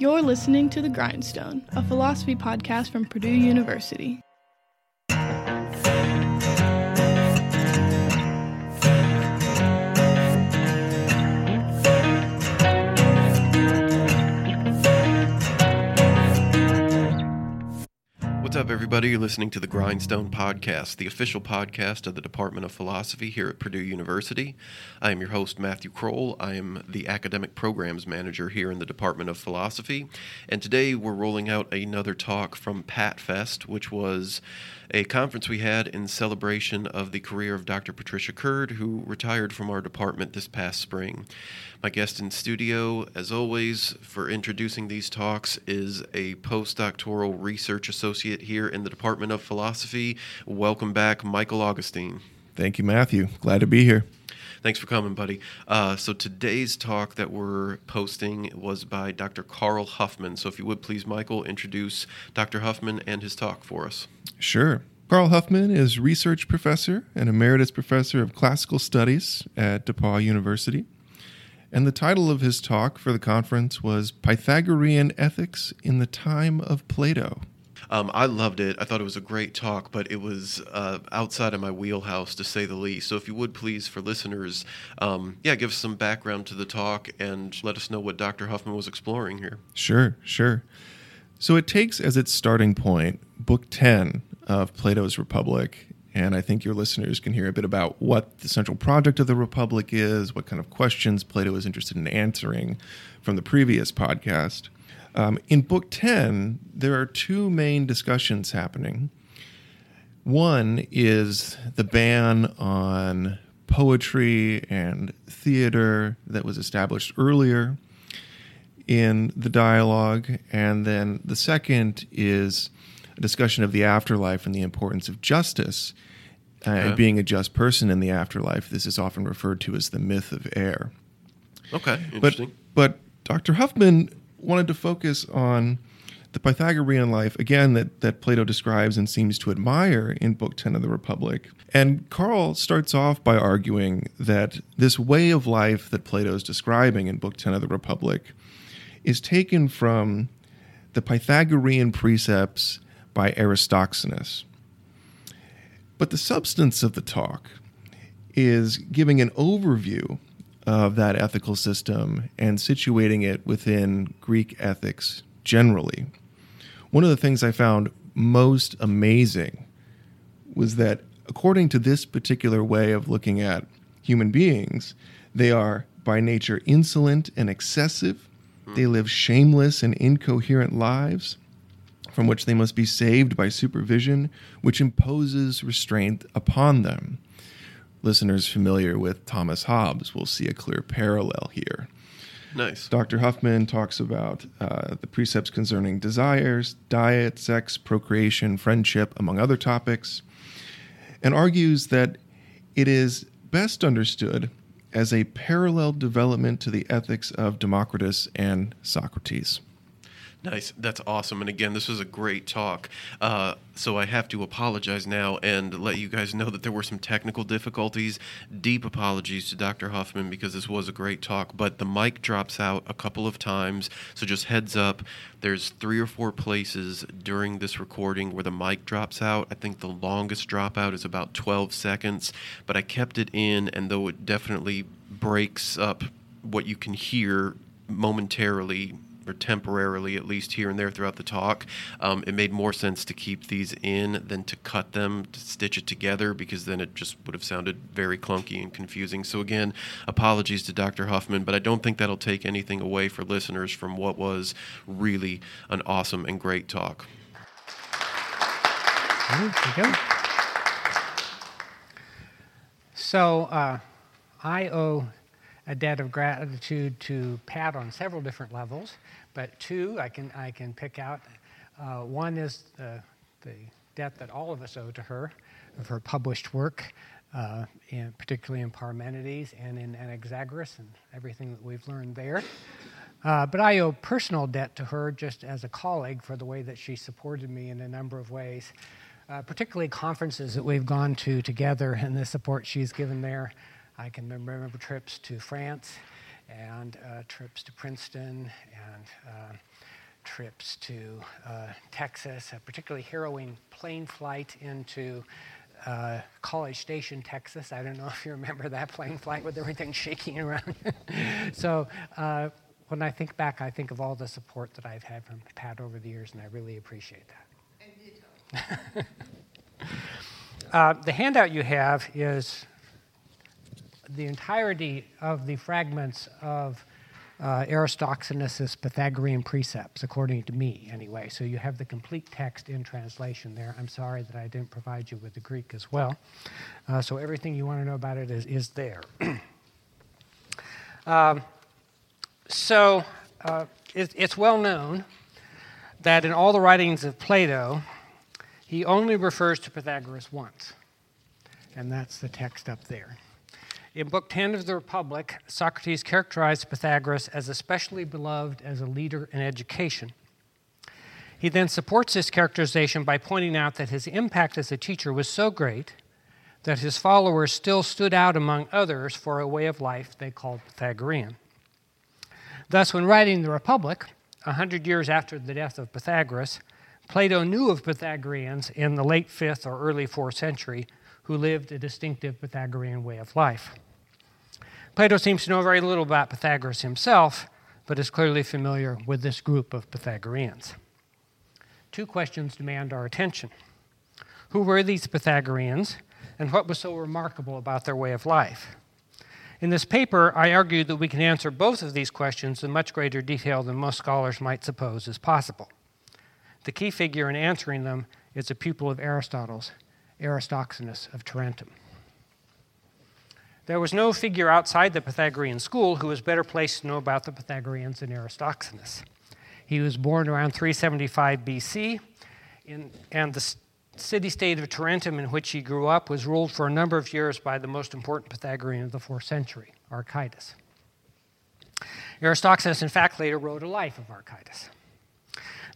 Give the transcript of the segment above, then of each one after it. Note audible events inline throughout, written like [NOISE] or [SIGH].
You're listening to The Grindstone, a philosophy podcast from Purdue University. Up, everybody? You're listening to the Grindstone Podcast, the official podcast of the Department of Philosophy here at Purdue University. I am your host, Matthew Kroll. I am the Academic Programs Manager here in the Department of Philosophy. And today we're rolling out another talk from Pat Fest, which was a conference we had in celebration of the career of Dr. Patricia Curd, who retired from our department this past spring. My guest in studio, as always, for introducing these talks is a postdoctoral research associate here in the Department of Philosophy. Welcome back, Michael Augustine. Thank you, Matthew. Glad to be here. Thanks for coming, buddy. Uh, so today's talk that we're posting was by Dr. Carl Huffman. So if you would please, Michael, introduce Dr. Huffman and his talk for us. Sure. Carl Huffman is research professor and emeritus professor of classical studies at DePauw University. And the title of his talk for the conference was Pythagorean Ethics in the Time of Plato. Um, I loved it. I thought it was a great talk, but it was uh, outside of my wheelhouse to say the least. So, if you would please, for listeners, um, yeah, give us some background to the talk and let us know what Dr. Huffman was exploring here. Sure, sure. So, it takes as its starting point Book 10 of Plato's Republic. And I think your listeners can hear a bit about what the central project of the Republic is, what kind of questions Plato is interested in answering from the previous podcast. Um, in Book 10, there are two main discussions happening. One is the ban on poetry and theater that was established earlier in the dialogue. And then the second is a discussion of the afterlife and the importance of justice uh, and being a just person in the afterlife. This is often referred to as the myth of air. Okay, interesting. But, but Dr. Huffman wanted to focus on the Pythagorean life, again, that, that Plato describes and seems to admire in Book 10 of the Republic. And Carl starts off by arguing that this way of life that Plato is describing in Book 10 of the Republic is taken from the Pythagorean precepts by Aristoxenus. But the substance of the talk is giving an overview of that ethical system and situating it within Greek ethics generally. One of the things I found most amazing was that, according to this particular way of looking at human beings, they are by nature insolent and excessive. They hmm. live shameless and incoherent lives from which they must be saved by supervision, which imposes restraint upon them. Listeners familiar with Thomas Hobbes will see a clear parallel here. Nice. Dr. Huffman talks about uh, the precepts concerning desires, diet, sex, procreation, friendship, among other topics, and argues that it is best understood as a parallel development to the ethics of Democritus and Socrates. Nice. That's awesome. And again, this was a great talk. Uh, so I have to apologize now and let you guys know that there were some technical difficulties. Deep apologies to Dr. Huffman because this was a great talk, but the mic drops out a couple of times. So just heads up, there's three or four places during this recording where the mic drops out. I think the longest dropout is about 12 seconds, but I kept it in, and though it definitely breaks up what you can hear momentarily or temporarily, at least here and there throughout the talk. Um, it made more sense to keep these in than to cut them, to stitch it together, because then it just would have sounded very clunky and confusing. So, again, apologies to Dr. Huffman, but I don't think that'll take anything away for listeners from what was really an awesome and great talk. There you go. So, uh, I owe a debt of gratitude to Pat on several different levels, but two I can, I can pick out. Uh, one is the, the debt that all of us owe to her of her published work, uh, in, particularly in Parmenides and in Anaxagoras and everything that we've learned there. Uh, but I owe personal debt to her just as a colleague for the way that she supported me in a number of ways, uh, particularly conferences that we've gone to together and the support she's given there. I can remember trips to France and uh, trips to Princeton and uh, trips to uh, Texas, a particularly harrowing plane flight into uh, College Station, Texas. I don't know [LAUGHS] if you remember that plane flight with everything shaking around. [LAUGHS] so uh, when I think back, I think of all the support that I've had from Pat over the years, and I really appreciate that. [LAUGHS] uh, the handout you have is the entirety of the fragments of uh, Aristoxenus' Pythagorean precepts, according to me, anyway. So you have the complete text in translation there. I'm sorry that I didn't provide you with the Greek as well. Uh, so everything you want to know about it is, is there. [CLEARS THROAT] um, so uh, it, it's well known that in all the writings of Plato, he only refers to Pythagoras once. And that's the text up there. In Book 10 of the Republic, Socrates characterized Pythagoras as especially beloved as a leader in education. He then supports this characterization by pointing out that his impact as a teacher was so great that his followers still stood out among others for a way of life they called Pythagorean. Thus, when writing the Republic, a hundred years after the death of Pythagoras, Plato knew of Pythagoreans in the late 5th or early 4th century who lived a distinctive Pythagorean way of life. Plato seems to know very little about Pythagoras himself, but is clearly familiar with this group of Pythagoreans. Two questions demand our attention Who were these Pythagoreans, and what was so remarkable about their way of life? In this paper, I argued that we can answer both of these questions in much greater detail than most scholars might suppose is possible. The key figure in answering them is a pupil of Aristotle's, Aristoxenus of Tarentum. There was no figure outside the Pythagorean school who was better placed to know about the Pythagoreans than Aristoxenus. He was born around 375 BC, in, and the city state of Tarentum in which he grew up was ruled for a number of years by the most important Pythagorean of the fourth century, Archytas. Aristoxenus, in fact, later wrote a life of Archytas.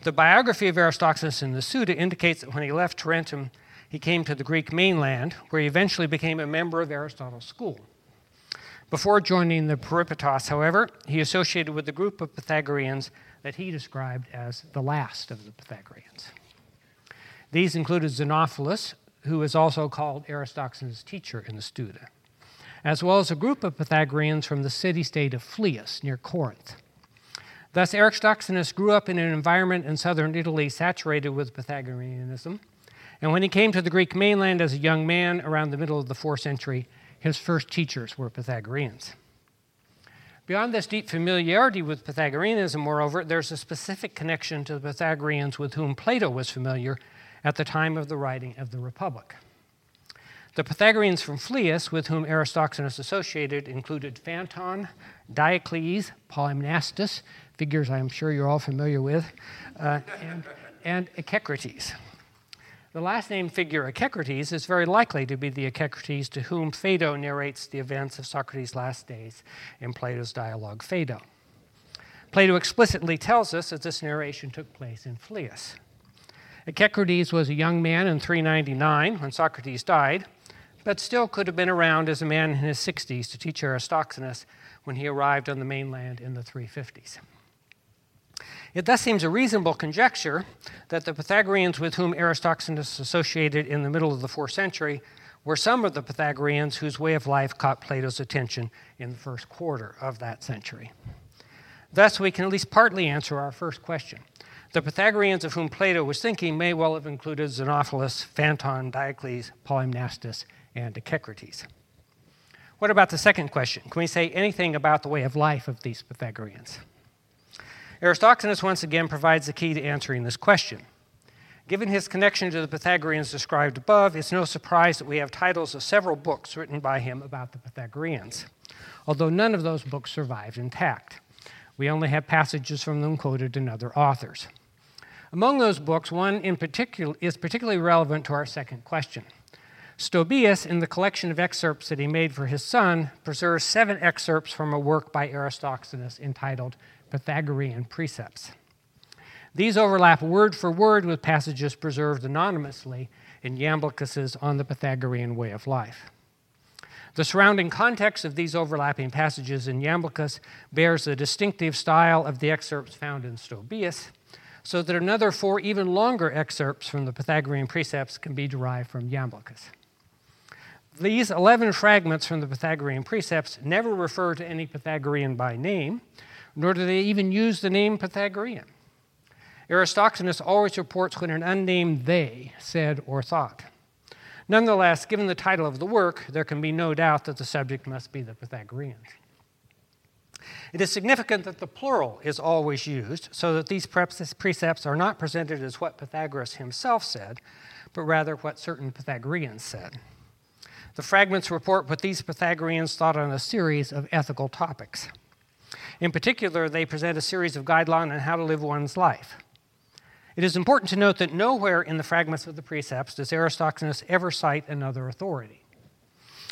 The biography of Aristoxenus in the Suda indicates that when he left Tarentum, he came to the Greek mainland, where he eventually became a member of Aristotle's school. Before joining the Peripatos, however, he associated with the group of Pythagoreans that he described as the last of the Pythagoreans. These included Xenophilus, who is also called Aristoxenus' teacher in the Suda, as well as a group of Pythagoreans from the city state of Phlius near Corinth. Thus, Aristoxenus grew up in an environment in southern Italy saturated with Pythagoreanism and when he came to the Greek mainland as a young man around the middle of the fourth century, his first teachers were Pythagoreans. Beyond this deep familiarity with Pythagoreanism, moreover, there's a specific connection to the Pythagoreans with whom Plato was familiar at the time of the writing of the Republic. The Pythagoreans from Phlius, with whom Aristoxenus associated, included Phanton, Diocles, Polymnestus, figures I'm sure you're all familiar with, uh, and, and Echecrates. The last named figure, Echecrates, is very likely to be the Echecrates to whom Phaedo narrates the events of Socrates' last days in Plato's dialogue Phaedo. Plato explicitly tells us that this narration took place in Phlius. Echecrates was a young man in 399 when Socrates died, but still could have been around as a man in his 60s to teach Aristoxenus when he arrived on the mainland in the 350s. It thus seems a reasonable conjecture that the Pythagoreans with whom Aristoxenus associated in the middle of the fourth century were some of the Pythagoreans whose way of life caught Plato's attention in the first quarter of that century. Thus, we can at least partly answer our first question. The Pythagoreans of whom Plato was thinking may well have included Xenophilus, Phanton, Diocles, Polymnestus, and Echecrates. What about the second question? Can we say anything about the way of life of these Pythagoreans? Aristoxenus once again provides the key to answering this question. Given his connection to the Pythagoreans described above, it's no surprise that we have titles of several books written by him about the Pythagoreans, although none of those books survived intact. We only have passages from them quoted in other authors. Among those books, one in particular is particularly relevant to our second question. Stobaeus, in the collection of excerpts that he made for his son, preserves seven excerpts from a work by Aristoxenus entitled Pythagorean precepts. These overlap word for word with passages preserved anonymously in Iamblichus's On the Pythagorean Way of Life. The surrounding context of these overlapping passages in Iamblichus bears the distinctive style of the excerpts found in Stobaeus, so that another four even longer excerpts from the Pythagorean precepts can be derived from Iamblichus. These 11 fragments from the Pythagorean precepts never refer to any Pythagorean by name, nor do they even use the name Pythagorean. Aristoxenus always reports when an unnamed they said or thought. Nonetheless, given the title of the work, there can be no doubt that the subject must be the Pythagoreans. It is significant that the plural is always used, so that these precepts are not presented as what Pythagoras himself said, but rather what certain Pythagoreans said. The fragments report what these Pythagoreans thought on a series of ethical topics. In particular, they present a series of guidelines on how to live one's life. It is important to note that nowhere in the fragments of the precepts does Aristoxenus ever cite another authority.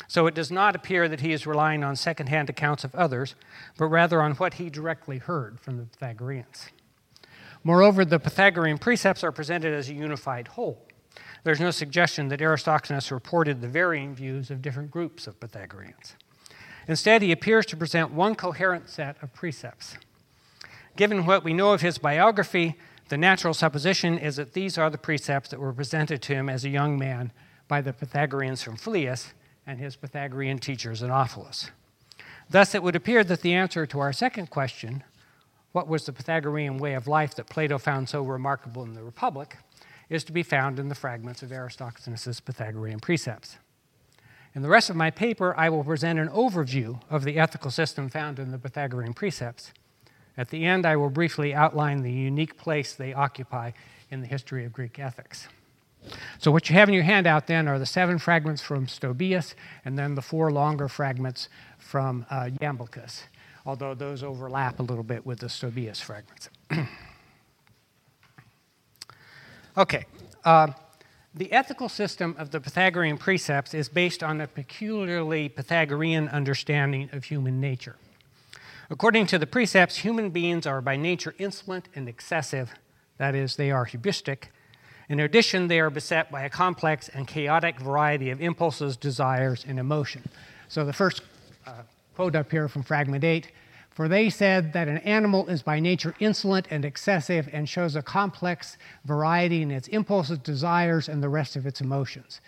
So it does not appear that he is relying on secondhand accounts of others, but rather on what he directly heard from the Pythagoreans. Moreover, the Pythagorean precepts are presented as a unified whole. There's no suggestion that Aristoxenus reported the varying views of different groups of Pythagoreans. Instead, he appears to present one coherent set of precepts. Given what we know of his biography, the natural supposition is that these are the precepts that were presented to him as a young man by the Pythagoreans from Phlius and his Pythagorean teachers in Ophilus. Thus, it would appear that the answer to our second question, what was the Pythagorean way of life that Plato found so remarkable in the Republic, is to be found in the fragments of Aristoxenus' Pythagorean precepts. In the rest of my paper, I will present an overview of the ethical system found in the Pythagorean precepts at the end, I will briefly outline the unique place they occupy in the history of Greek ethics. So, what you have in your handout then are the seven fragments from Stobaeus and then the four longer fragments from uh, Iamblichus, although those overlap a little bit with the Stobaeus fragments. [CLEARS THROAT] okay. Uh, the ethical system of the Pythagorean precepts is based on a peculiarly Pythagorean understanding of human nature. According to the precepts, human beings are by nature insolent and excessive, that is, they are hubristic. In addition, they are beset by a complex and chaotic variety of impulses, desires, and emotion. So the first uh, quote up here from fragment 8 For they said that an animal is by nature insolent and excessive and shows a complex variety in its impulses, desires, and the rest of its emotions.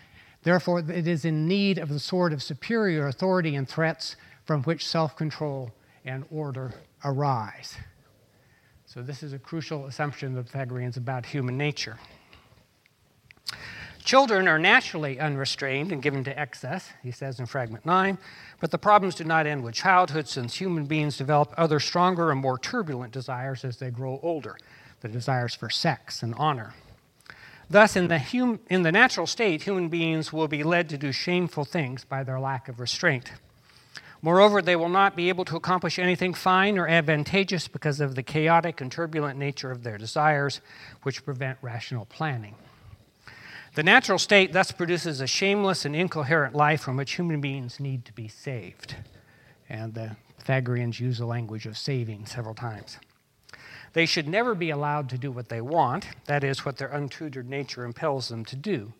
Therefore, it is in need of the sort of superior authority and threats from which self control and order arise. So, this is a crucial assumption of the Pythagoreans about human nature. Children are naturally unrestrained and given to excess, he says in fragment 9, but the problems do not end with childhood since human beings develop other stronger and more turbulent desires as they grow older, the desires for sex and honor. Thus, in the, hum- in the natural state, human beings will be led to do shameful things by their lack of restraint. Moreover, they will not be able to accomplish anything fine or advantageous because of the chaotic and turbulent nature of their desires, which prevent rational planning. The natural state thus produces a shameless and incoherent life from which human beings need to be saved. And the Pythagoreans use the language of saving several times. They should never be allowed to do what they want, that is, what their untutored nature impels them to do.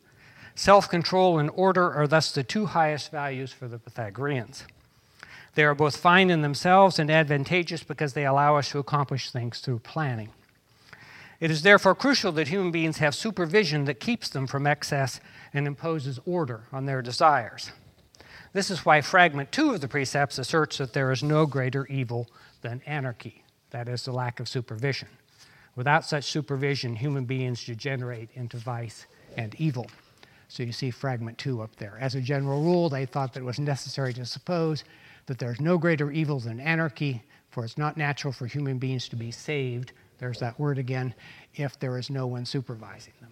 Self control and order are thus the two highest values for the Pythagoreans. They are both fine in themselves and advantageous because they allow us to accomplish things through planning. It is therefore crucial that human beings have supervision that keeps them from excess and imposes order on their desires. This is why fragment two of the precepts asserts that there is no greater evil than anarchy, that is, the lack of supervision. Without such supervision, human beings degenerate into vice and evil. So you see fragment two up there. As a general rule, they thought that it was necessary to suppose that there's no greater evil than anarchy, for it's not natural for human beings to be saved, there's that word again, if there is no one supervising them.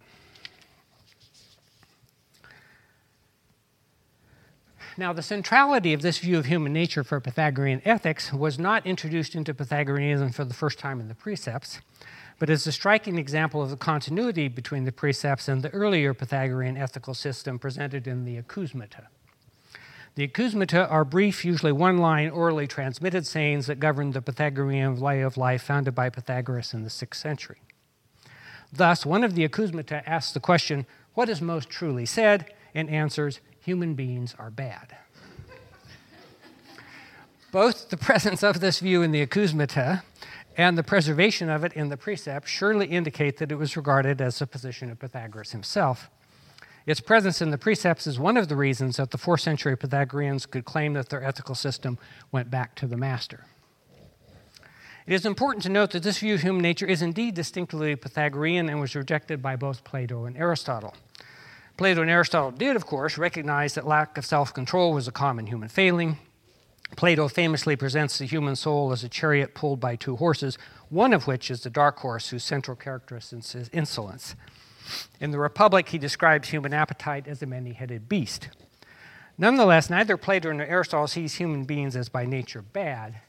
Now, the centrality of this view of human nature for Pythagorean ethics was not introduced into Pythagoreanism for the first time in the precepts, but is a striking example of the continuity between the precepts and the earlier Pythagorean ethical system presented in the Acousmata. The Acousmata are brief, usually one line, orally transmitted sayings that govern the Pythagorean way of life founded by Pythagoras in the 6th century. Thus, one of the Acousmata asks the question, What is most truly said? and answers, Human beings are bad. Both the presence of this view in the Acousmata and the preservation of it in the precept surely indicate that it was regarded as a position of Pythagoras himself. Its presence in the precepts is one of the reasons that the fourth century Pythagoreans could claim that their ethical system went back to the master. It is important to note that this view of human nature is indeed distinctly Pythagorean and was rejected by both Plato and Aristotle. Plato and Aristotle did, of course, recognize that lack of self control was a common human failing. Plato famously presents the human soul as a chariot pulled by two horses, one of which is the dark horse, whose central characteristic is insolence. In the Republic, he describes human appetite as a many headed beast. Nonetheless, neither Plato nor Aristotle sees human beings as by nature bad.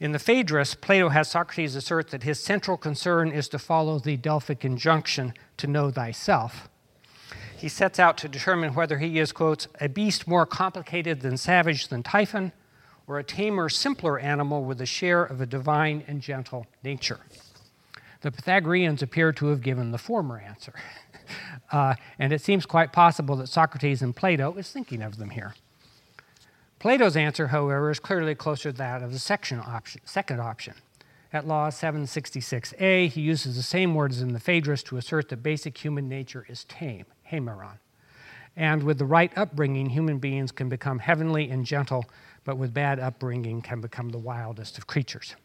In the Phaedrus, Plato has Socrates assert that his central concern is to follow the Delphic injunction to know thyself. He sets out to determine whether he is, quotes, a beast more complicated than savage than Typhon, or a tamer, simpler animal with a share of a divine and gentle nature. The Pythagoreans appear to have given the former answer. [LAUGHS] Uh, and it seems quite possible that Socrates and Plato is thinking of them here. Plato's answer, however, is clearly closer to that of the option, second option. At Law 766a, he uses the same words in the Phaedrus to assert that basic human nature is tame, hemeron. And with the right upbringing, human beings can become heavenly and gentle, but with bad upbringing can become the wildest of creatures.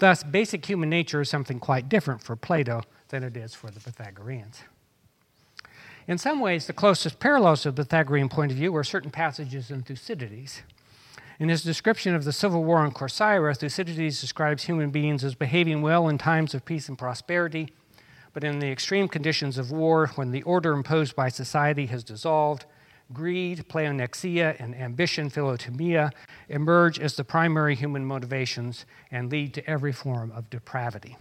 Thus, basic human nature is something quite different for Plato than it is for the Pythagoreans. In some ways, the closest parallels to the Pythagorean point of view are certain passages in Thucydides. In his description of the civil war in Corcyra, Thucydides describes human beings as behaving well in times of peace and prosperity, but in the extreme conditions of war, when the order imposed by society has dissolved, greed, pleonexia, and ambition, philotimia, emerge as the primary human motivations and lead to every form of depravity.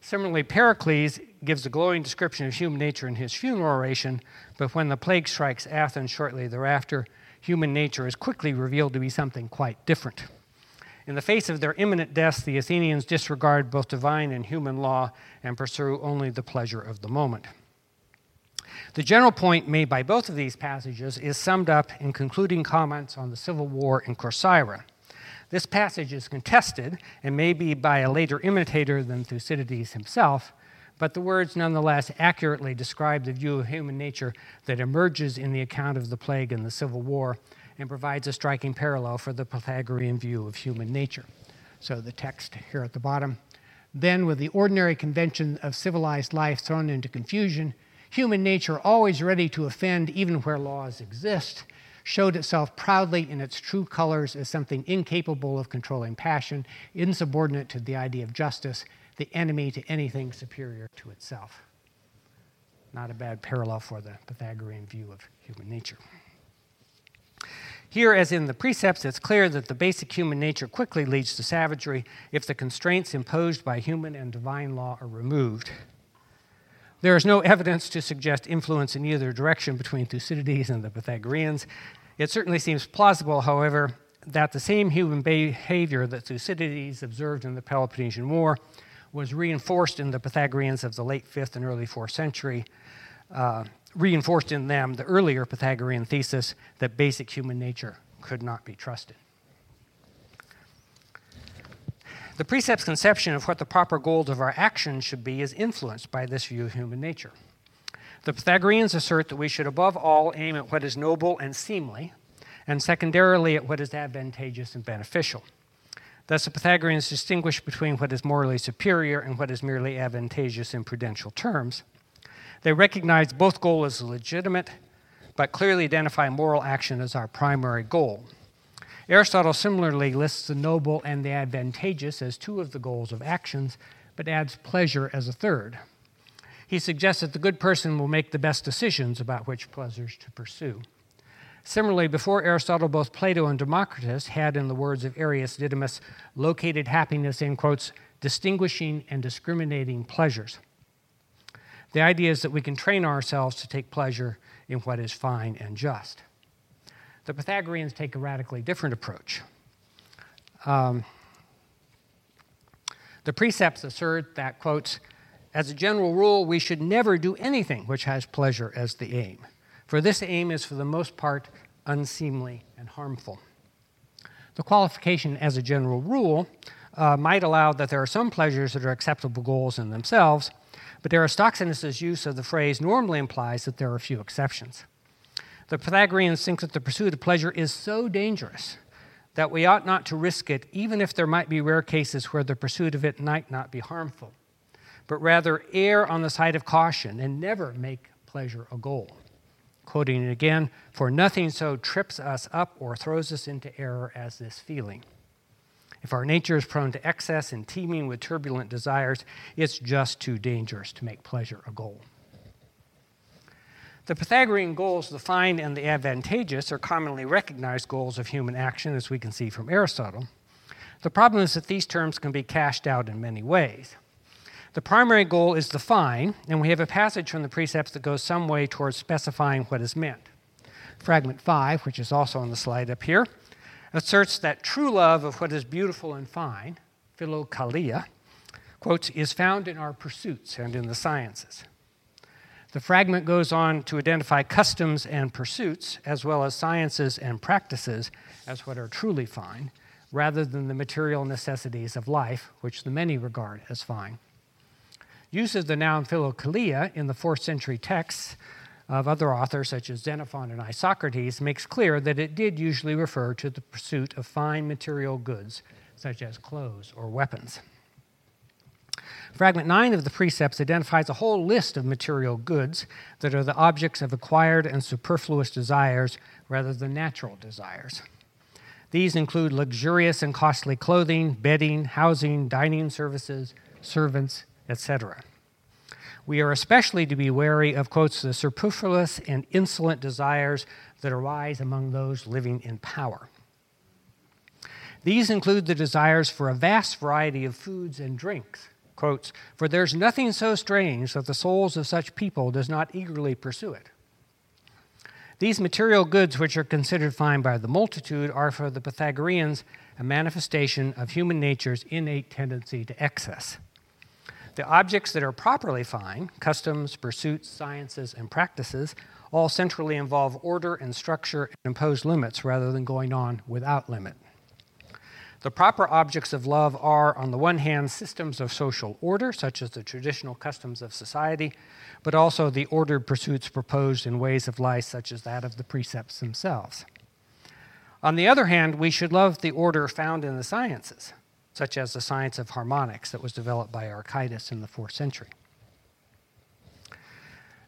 Similarly, Pericles gives a glowing description of human nature in his funeral oration, but when the plague strikes Athens shortly thereafter, human nature is quickly revealed to be something quite different. In the face of their imminent death, the Athenians disregard both divine and human law and pursue only the pleasure of the moment. The general point made by both of these passages is summed up in concluding comments on the civil war in Corcyra. This passage is contested and may be by a later imitator than Thucydides himself, but the words nonetheless accurately describe the view of human nature that emerges in the account of the plague and the civil war and provides a striking parallel for the Pythagorean view of human nature. So the text here at the bottom. Then, with the ordinary convention of civilized life thrown into confusion, human nature, always ready to offend even where laws exist, showed itself proudly in its true colors as something incapable of controlling passion, insubordinate to the idea of justice, the enemy to anything superior to itself. Not a bad parallel for the Pythagorean view of human nature. Here, as in the precepts, it's clear that the basic human nature quickly leads to savagery if the constraints imposed by human and divine law are removed. There is no evidence to suggest influence in either direction between Thucydides and the Pythagoreans. It certainly seems plausible, however, that the same human behavior that Thucydides observed in the Peloponnesian War was reinforced in the Pythagoreans of the late 5th and early 4th century, uh, reinforced in them the earlier Pythagorean thesis that basic human nature could not be trusted. The precept's conception of what the proper goals of our actions should be is influenced by this view of human nature. The Pythagoreans assert that we should above all aim at what is noble and seemly, and secondarily at what is advantageous and beneficial. Thus, the Pythagoreans distinguish between what is morally superior and what is merely advantageous in prudential terms. They recognize both goals as legitimate, but clearly identify moral action as our primary goal. Aristotle similarly lists the noble and the advantageous as two of the goals of actions, but adds pleasure as a third. He suggests that the good person will make the best decisions about which pleasures to pursue. Similarly, before Aristotle, both Plato and Democritus had, in the words of Arius Didymus, located happiness in, quotes, distinguishing and discriminating pleasures. The idea is that we can train ourselves to take pleasure in what is fine and just. The Pythagoreans take a radically different approach. Um, the precepts assert that, quotes, as a general rule, we should never do anything which has pleasure as the aim, for this aim is for the most part unseemly and harmful. The qualification, as a general rule, uh, might allow that there are some pleasures that are acceptable goals in themselves, but Aristoxenus' use of the phrase normally implies that there are few exceptions. The Pythagoreans think that the pursuit of pleasure is so dangerous that we ought not to risk it, even if there might be rare cases where the pursuit of it might not be harmful, but rather err on the side of caution and never make pleasure a goal. Quoting it again, for nothing so trips us up or throws us into error as this feeling. If our nature is prone to excess and teeming with turbulent desires, it's just too dangerous to make pleasure a goal. The Pythagorean goals, the fine and the advantageous, are commonly recognized goals of human action, as we can see from Aristotle. The problem is that these terms can be cashed out in many ways. The primary goal is the fine, and we have a passage from the precepts that goes some way towards specifying what is meant. Fragment 5, which is also on the slide up here, asserts that true love of what is beautiful and fine, philokalia, quotes, is found in our pursuits and in the sciences. The fragment goes on to identify customs and pursuits, as well as sciences and practices, as what are truly fine, rather than the material necessities of life, which the many regard as fine. Use of the noun philokalia in the fourth century texts of other authors such as Xenophon and Isocrates makes clear that it did usually refer to the pursuit of fine material goods such as clothes or weapons. Fragment 9 of the precepts identifies a whole list of material goods that are the objects of acquired and superfluous desires rather than natural desires. These include luxurious and costly clothing, bedding, housing, dining services, servants, etc. We are especially to be wary of, quotes, the superfluous and insolent desires that arise among those living in power. These include the desires for a vast variety of foods and drinks. Quotes, For there's nothing so strange that the souls of such people does not eagerly pursue it. These material goods, which are considered fine by the multitude, are for the Pythagoreans a manifestation of human nature's innate tendency to excess. The objects that are properly fine, customs, pursuits, sciences, and practices, all centrally involve order and structure and impose limits rather than going on without limit. The proper objects of love are, on the one hand, systems of social order, such as the traditional customs of society, but also the ordered pursuits proposed in ways of life, such as that of the precepts themselves. On the other hand, we should love the order found in the sciences, such as the science of harmonics that was developed by Archytas in the fourth century.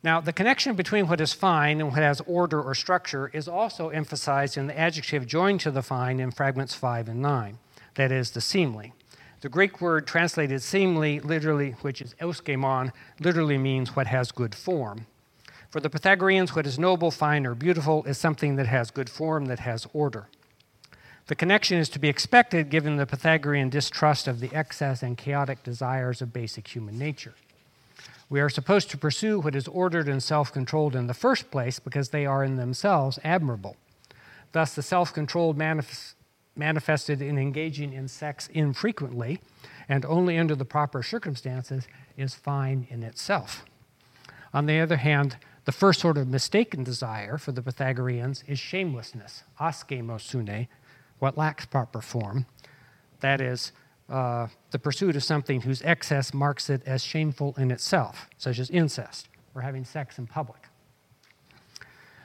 Now, the connection between what is fine and what has order or structure is also emphasized in the adjective joined to the fine in fragments 5 and 9, that is, the seemly. The Greek word translated seemly, literally, which is euschemon, literally means what has good form. For the Pythagoreans, what is noble, fine, or beautiful is something that has good form, that has order. The connection is to be expected given the Pythagorean distrust of the excess and chaotic desires of basic human nature. We are supposed to pursue what is ordered and self controlled in the first place because they are in themselves admirable. Thus, the self controlled manif- manifested in engaging in sex infrequently and only under the proper circumstances is fine in itself. On the other hand, the first sort of mistaken desire for the Pythagoreans is shamelessness, askemosune, what lacks proper form. That is, uh, the pursuit of something whose excess marks it as shameful in itself, such as incest or having sex in public.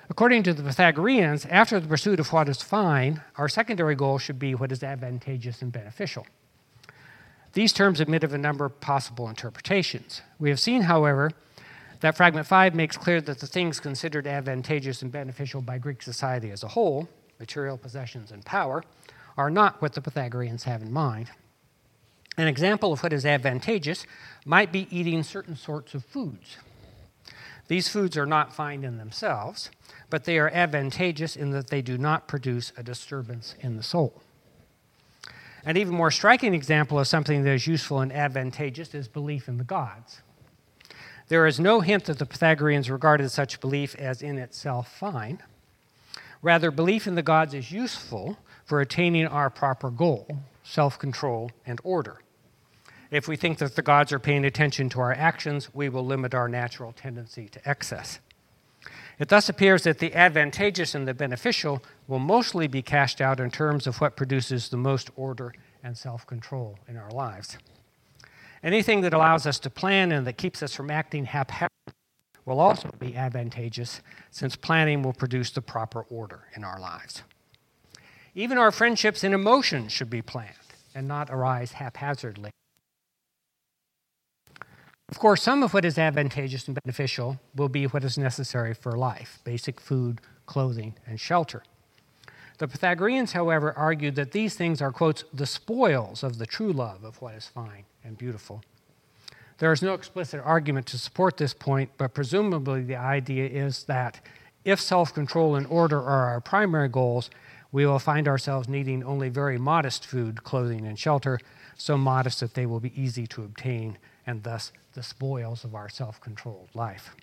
According to the Pythagoreans, after the pursuit of what is fine, our secondary goal should be what is advantageous and beneficial. These terms admit of a number of possible interpretations. We have seen, however, that fragment 5 makes clear that the things considered advantageous and beneficial by Greek society as a whole material possessions, and power, are not what the Pythagoreans have in mind. An example of what is advantageous might be eating certain sorts of foods. These foods are not fine in themselves, but they are advantageous in that they do not produce a disturbance in the soul. An even more striking example of something that is useful and advantageous is belief in the gods. There is no hint that the Pythagoreans regarded such belief as in itself fine, Rather, belief in the gods is useful for attaining our proper goal self control and order. If we think that the gods are paying attention to our actions, we will limit our natural tendency to excess. It thus appears that the advantageous and the beneficial will mostly be cashed out in terms of what produces the most order and self control in our lives. Anything that allows us to plan and that keeps us from acting haphazardly will also be advantageous since planning will produce the proper order in our lives. Even our friendships and emotions should be planned and not arise haphazardly. Of course, some of what is advantageous and beneficial will be what is necessary for life basic food, clothing, and shelter. The Pythagoreans, however, argued that these things are, quotes, the spoils of the true love of what is fine and beautiful. There is no explicit argument to support this point, but presumably the idea is that if self control and order are our primary goals, we will find ourselves needing only very modest food, clothing, and shelter, so modest that they will be easy to obtain and thus the spoils of our self controlled life.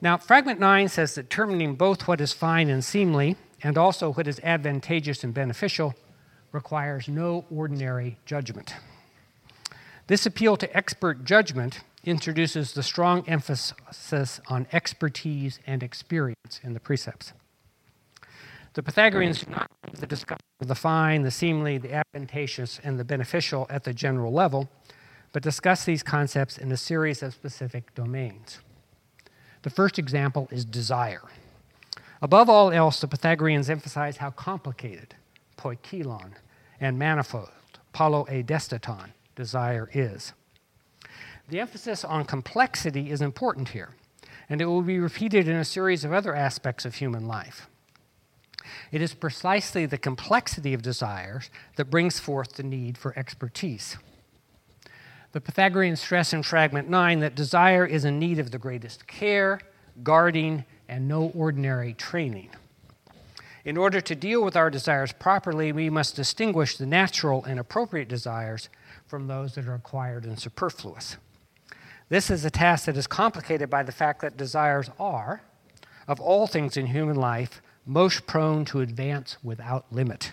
Now, fragment 9 says that determining both what is fine and seemly and also what is advantageous and beneficial requires no ordinary judgment. This appeal to expert judgment introduces the strong emphasis on expertise and experience in the precepts. The Pythagoreans do not the discussion of the fine, the seemly, the advantageous, and the beneficial at the general level, but discuss these concepts in a series of specific domains. The first example is desire. Above all else, the Pythagoreans emphasize how complicated poikilon and manifold, polyeistaton, desire is. The emphasis on complexity is important here, and it will be repeated in a series of other aspects of human life. It is precisely the complexity of desires that brings forth the need for expertise. The Pythagoreans stress in Fragment 9 that desire is in need of the greatest care, guarding, and no ordinary training. In order to deal with our desires properly, we must distinguish the natural and appropriate desires from those that are acquired and superfluous. This is a task that is complicated by the fact that desires are, of all things in human life, most prone to advance without limit.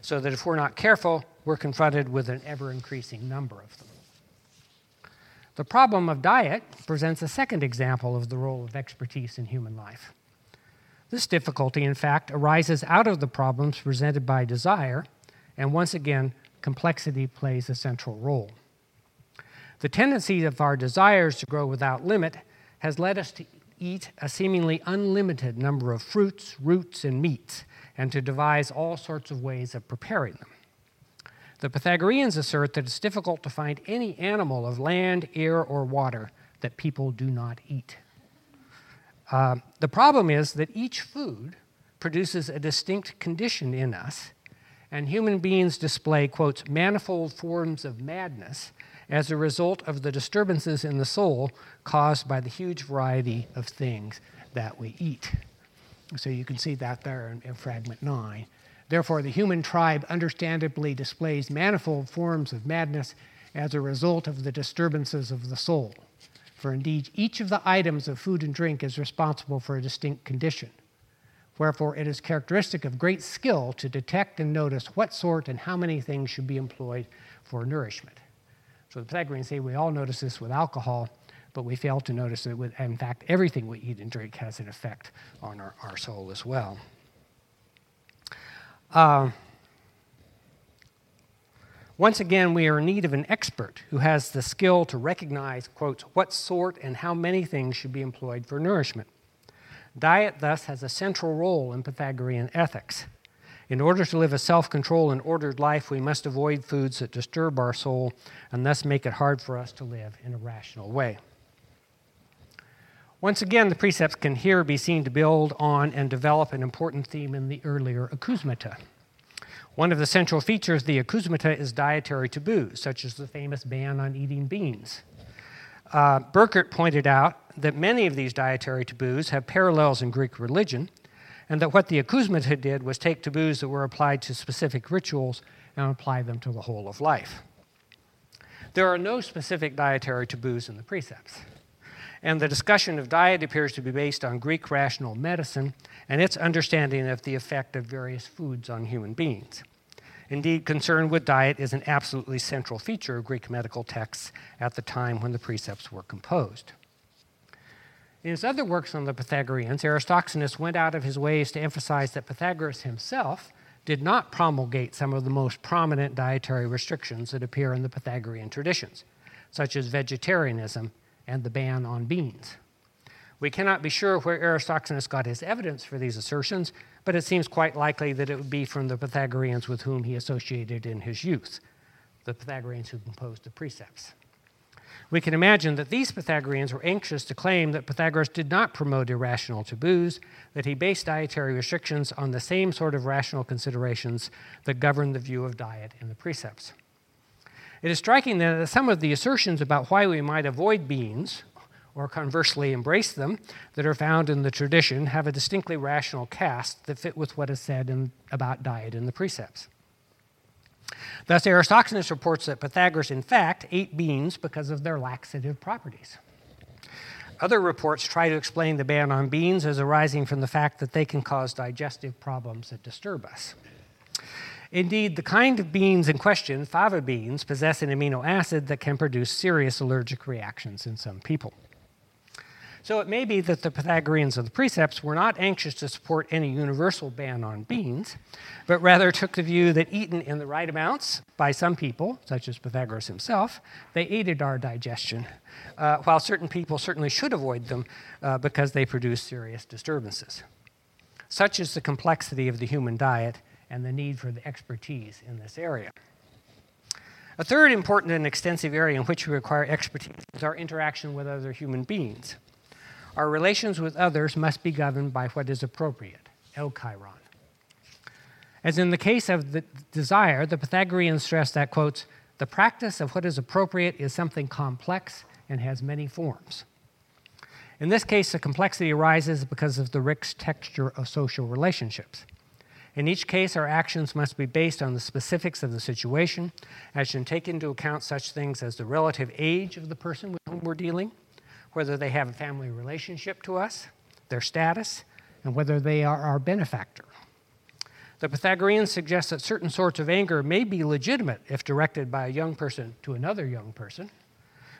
So that if we're not careful, we're confronted with an ever increasing number of them. The problem of diet presents a second example of the role of expertise in human life. This difficulty, in fact, arises out of the problems presented by desire, and once again, complexity plays a central role. The tendency of our desires to grow without limit has led us to eat a seemingly unlimited number of fruits, roots, and meats, and to devise all sorts of ways of preparing them. The Pythagoreans assert that it's difficult to find any animal of land, air, or water that people do not eat. Uh, the problem is that each food produces a distinct condition in us, and human beings display, quotes, manifold forms of madness as a result of the disturbances in the soul caused by the huge variety of things that we eat. So you can see that there in, in fragment 9. Therefore, the human tribe understandably displays manifold forms of madness as a result of the disturbances of the soul. For indeed, each of the items of food and drink is responsible for a distinct condition. Wherefore, it is characteristic of great skill to detect and notice what sort and how many things should be employed for nourishment. So the Pythagoreans say we all notice this with alcohol, but we fail to notice that, with, in fact, everything we eat and drink has an effect on our, our soul as well. Uh, once again, we are in need of an expert who has the skill to recognize, quote, what sort and how many things should be employed for nourishment. Diet, thus, has a central role in Pythagorean ethics. In order to live a self controlled and ordered life, we must avoid foods that disturb our soul and thus make it hard for us to live in a rational way. Once again, the precepts can here be seen to build on and develop an important theme in the earlier acousmata. One of the central features of the acousmata is dietary taboos, such as the famous ban on eating beans. Uh, Burkert pointed out that many of these dietary taboos have parallels in Greek religion, and that what the acousmata did was take taboos that were applied to specific rituals and apply them to the whole of life. There are no specific dietary taboos in the precepts. And the discussion of diet appears to be based on Greek rational medicine and its understanding of the effect of various foods on human beings. Indeed, concern with diet is an absolutely central feature of Greek medical texts at the time when the precepts were composed. In his other works on the Pythagoreans, Aristoxenus went out of his ways to emphasize that Pythagoras himself did not promulgate some of the most prominent dietary restrictions that appear in the Pythagorean traditions, such as vegetarianism and the ban on beans. We cannot be sure where Aristoxenus got his evidence for these assertions, but it seems quite likely that it would be from the Pythagoreans with whom he associated in his youth, the Pythagoreans who composed the precepts. We can imagine that these Pythagoreans were anxious to claim that Pythagoras did not promote irrational taboos, that he based dietary restrictions on the same sort of rational considerations that govern the view of diet in the precepts. It is striking that some of the assertions about why we might avoid beans, or conversely embrace them, that are found in the tradition have a distinctly rational cast that fit with what is said in, about diet in the precepts. Thus, Aristoxenus reports that Pythagoras, in fact, ate beans because of their laxative properties. Other reports try to explain the ban on beans as arising from the fact that they can cause digestive problems that disturb us. Indeed, the kind of beans in question, fava beans, possess an amino acid that can produce serious allergic reactions in some people. So it may be that the Pythagoreans of the precepts were not anxious to support any universal ban on beans, but rather took the view that eaten in the right amounts by some people, such as Pythagoras himself, they aided our digestion, uh, while certain people certainly should avoid them uh, because they produce serious disturbances. Such is the complexity of the human diet and the need for the expertise in this area. A third important and extensive area in which we require expertise is our interaction with other human beings. Our relations with others must be governed by what is appropriate, eucheiron. As in the case of the desire, the Pythagoreans stress that, quotes, the practice of what is appropriate is something complex and has many forms. In this case, the complexity arises because of the rich texture of social relationships. In each case, our actions must be based on the specifics of the situation, as should take into account such things as the relative age of the person with whom we're dealing, whether they have a family relationship to us, their status, and whether they are our benefactor. The Pythagoreans suggest that certain sorts of anger may be legitimate if directed by a young person to another young person,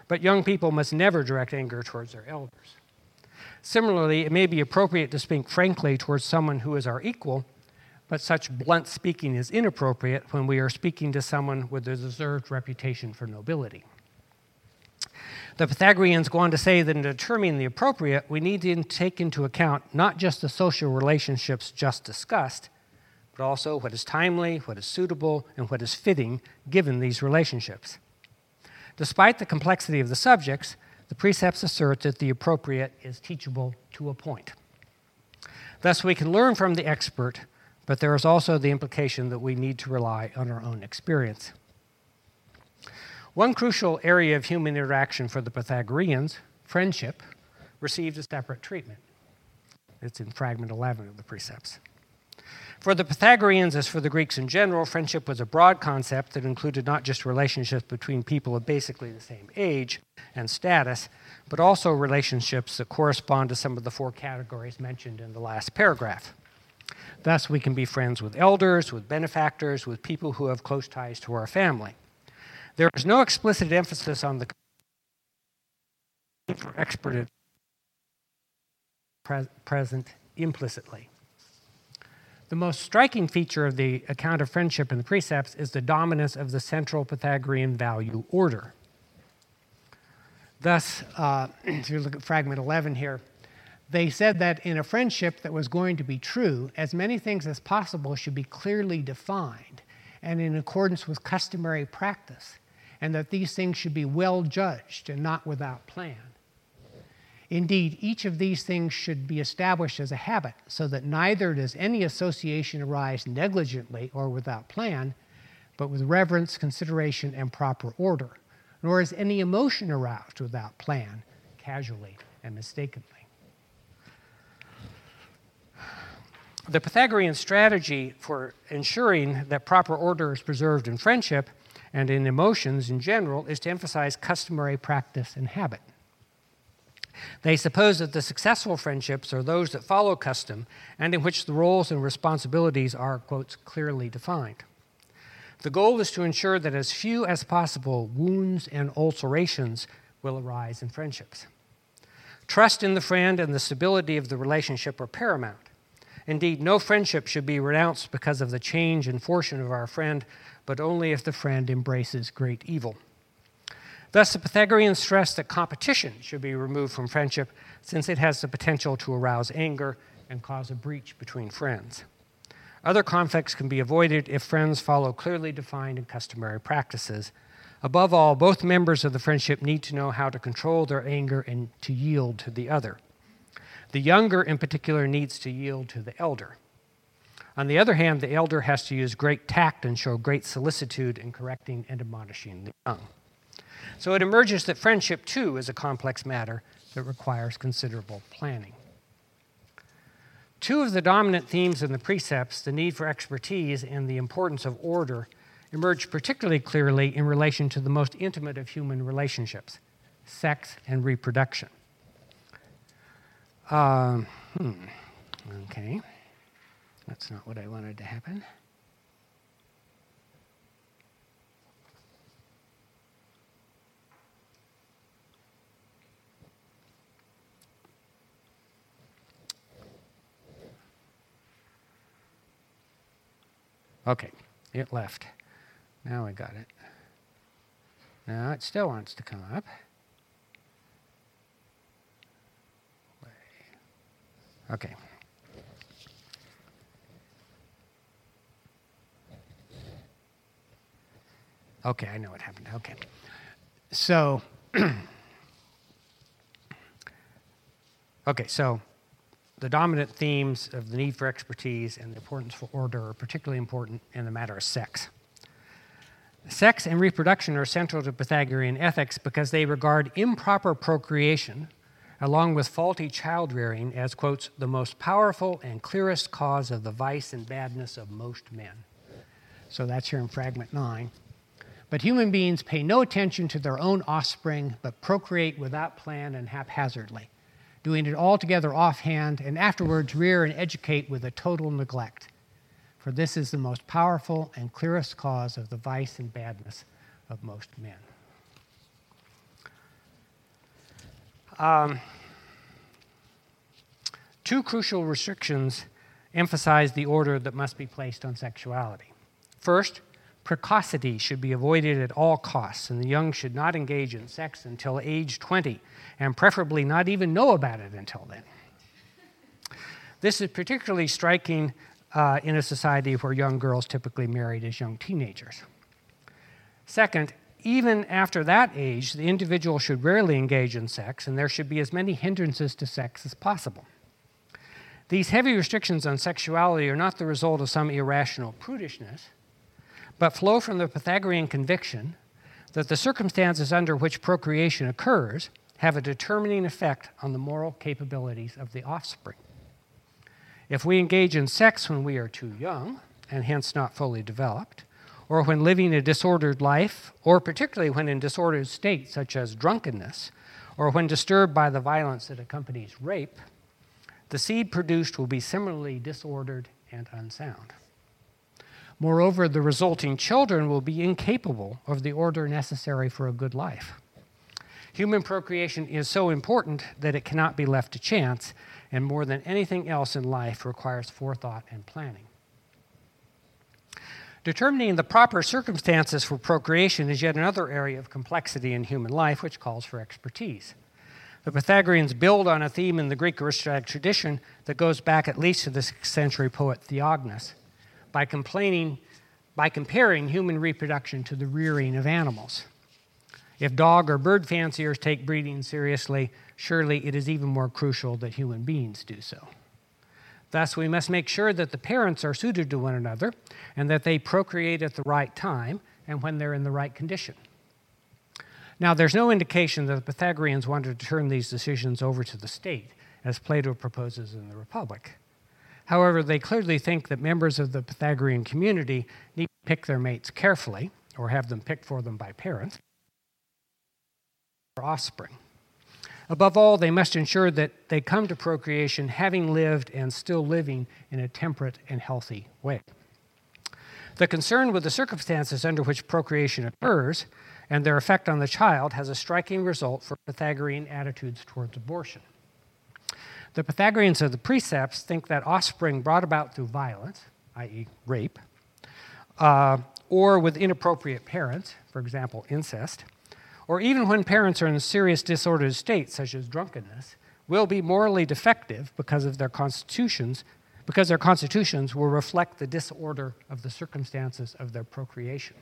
but young people must never direct anger towards their elders. Similarly, it may be appropriate to speak frankly towards someone who is our equal but such blunt speaking is inappropriate when we are speaking to someone with a deserved reputation for nobility. The Pythagoreans go on to say that in determining the appropriate, we need to take into account not just the social relationships just discussed, but also what is timely, what is suitable, and what is fitting given these relationships. Despite the complexity of the subjects, the precepts assert that the appropriate is teachable to a point. Thus, we can learn from the expert but there is also the implication that we need to rely on our own experience. One crucial area of human interaction for the Pythagoreans, friendship, received a separate treatment. It's in fragment 11 of the precepts. For the Pythagoreans, as for the Greeks in general, friendship was a broad concept that included not just relationships between people of basically the same age and status, but also relationships that correspond to some of the four categories mentioned in the last paragraph. Thus, we can be friends with elders, with benefactors, with people who have close ties to our family. There is no explicit emphasis on the for expert present implicitly. The most striking feature of the account of friendship in the precepts is the dominance of the central Pythagorean value order. Thus, uh, [CLEARS THROAT] if you look at fragment 11 here, they said that in a friendship that was going to be true, as many things as possible should be clearly defined and in accordance with customary practice, and that these things should be well judged and not without plan. Indeed, each of these things should be established as a habit, so that neither does any association arise negligently or without plan, but with reverence, consideration, and proper order, nor is any emotion aroused without plan, casually and mistakenly. The Pythagorean strategy for ensuring that proper order is preserved in friendship and in emotions in general is to emphasize customary practice and habit. They suppose that the successful friendships are those that follow custom and in which the roles and responsibilities are, quotes, clearly defined. The goal is to ensure that as few as possible wounds and ulcerations will arise in friendships. Trust in the friend and the stability of the relationship are paramount. Indeed, no friendship should be renounced because of the change and fortune of our friend, but only if the friend embraces great evil. Thus, the Pythagoreans stress that competition should be removed from friendship since it has the potential to arouse anger and cause a breach between friends. Other conflicts can be avoided if friends follow clearly defined and customary practices. Above all, both members of the friendship need to know how to control their anger and to yield to the other. The younger, in particular, needs to yield to the elder. On the other hand, the elder has to use great tact and show great solicitude in correcting and admonishing the young. So it emerges that friendship, too, is a complex matter that requires considerable planning. Two of the dominant themes in the precepts, the need for expertise and the importance of order, emerge particularly clearly in relation to the most intimate of human relationships sex and reproduction. Um, hmm. Okay. That's not what I wanted to happen. Okay, it left. Now I got it. Now it still wants to come up. Okay. Okay, I know what happened. Okay. So, [CLEARS THROAT] okay, so the dominant themes of the need for expertise and the importance for order are particularly important in the matter of sex. Sex and reproduction are central to Pythagorean ethics because they regard improper procreation, along with faulty child rearing, as, quotes, the most powerful and clearest cause of the vice and badness of most men. So that's here in fragment 9. But human beings pay no attention to their own offspring, but procreate without plan and haphazardly doing it altogether offhand, and afterwards rear and educate with a total neglect. For this is the most powerful and clearest cause of the vice and badness of most men. Um, two crucial restrictions emphasize the order that must be placed on sexuality. First, precocity should be avoided at all costs, and the young should not engage in sex until age 20 and preferably not even know about it until then. This is particularly striking uh, in a society where young girls typically married as young teenagers. Second, even after that age, the individual should rarely engage in sex, and there should be as many hindrances to sex as possible. These heavy restrictions on sexuality are not the result of some irrational prudishness, but flow from the Pythagorean conviction that the circumstances under which procreation occurs have a determining effect on the moral capabilities of the offspring. If we engage in sex when we are too young, and hence not fully developed, or when living a disordered life, or particularly when in disordered states such as drunkenness, or when disturbed by the violence that accompanies rape, the seed produced will be similarly disordered and unsound. Moreover, the resulting children will be incapable of the order necessary for a good life. Human procreation is so important that it cannot be left to chance, and more than anything else in life requires forethought and planning. Determining the proper circumstances for procreation is yet another area of complexity in human life which calls for expertise. The Pythagoreans build on a theme in the Greek aristocratic tradition that goes back at least to the 6th century poet Theognis by complaining by comparing human reproduction to the rearing of animals. If dog or bird fanciers take breeding seriously, surely it is even more crucial that human beings do so. Thus, we must make sure that the parents are suited to one another and that they procreate at the right time and when they're in the right condition. Now, there's no indication that the Pythagoreans wanted to turn these decisions over to the state, as Plato proposes in the Republic. However, they clearly think that members of the Pythagorean community need to pick their mates carefully, or have them picked for them by parents, or offspring. Above all, they must ensure that they come to procreation having lived and still living in a temperate and healthy way. The concern with the circumstances under which procreation occurs and their effect on the child has a striking result for Pythagorean attitudes towards abortion. The Pythagoreans of the precepts think that offspring brought about through violence, i.e., rape, uh, or with inappropriate parents, for example, incest, or even when parents are in a serious disordered state, such as drunkenness, will be morally defective because of their constitutions, because their constitutions will reflect the disorder of the circumstances of their procreation.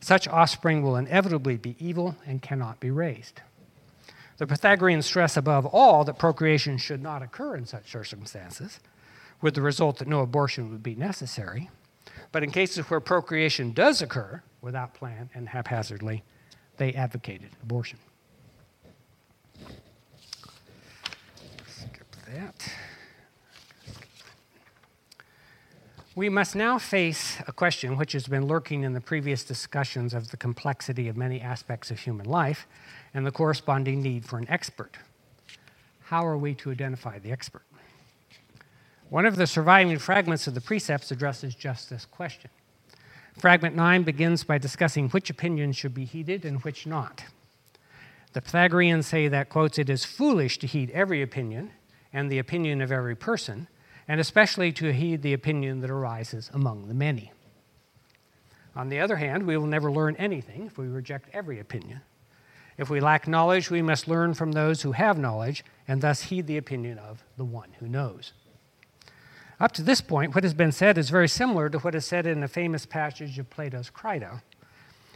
Such offspring will inevitably be evil and cannot be raised. The Pythagoreans stress above all that procreation should not occur in such circumstances, with the result that no abortion would be necessary. But in cases where procreation does occur without plan and haphazardly, they advocated abortion. Skip that. We must now face a question which has been lurking in the previous discussions of the complexity of many aspects of human life and the corresponding need for an expert. How are we to identify the expert? One of the surviving fragments of the precepts addresses just this question. Fragment 9 begins by discussing which opinions should be heeded and which not. The Pythagoreans say that, quotes, it is foolish to heed every opinion and the opinion of every person and especially to heed the opinion that arises among the many. On the other hand, we will never learn anything if we reject every opinion. If we lack knowledge, we must learn from those who have knowledge and thus heed the opinion of the one who knows. Up to this point, what has been said is very similar to what is said in the famous passage of Plato's Crito.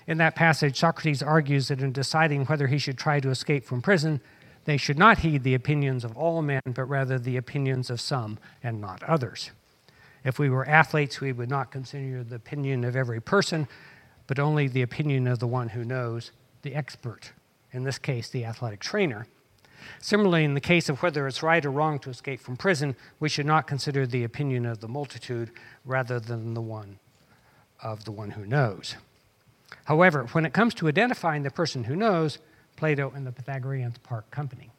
In that passage, Socrates argues that in deciding whether he should try to escape from prison, they should not heed the opinions of all men, but rather the opinions of some and not others. If we were athletes, we would not consider the opinion of every person, but only the opinion of the one who knows, the expert, in this case, the athletic trainer. Similarly, in the case of whether it's right or wrong to escape from prison, we should not consider the opinion of the multitude rather than the one of the one who knows. However, when it comes to identifying the person who knows, Plato and the Pythagoreans part company.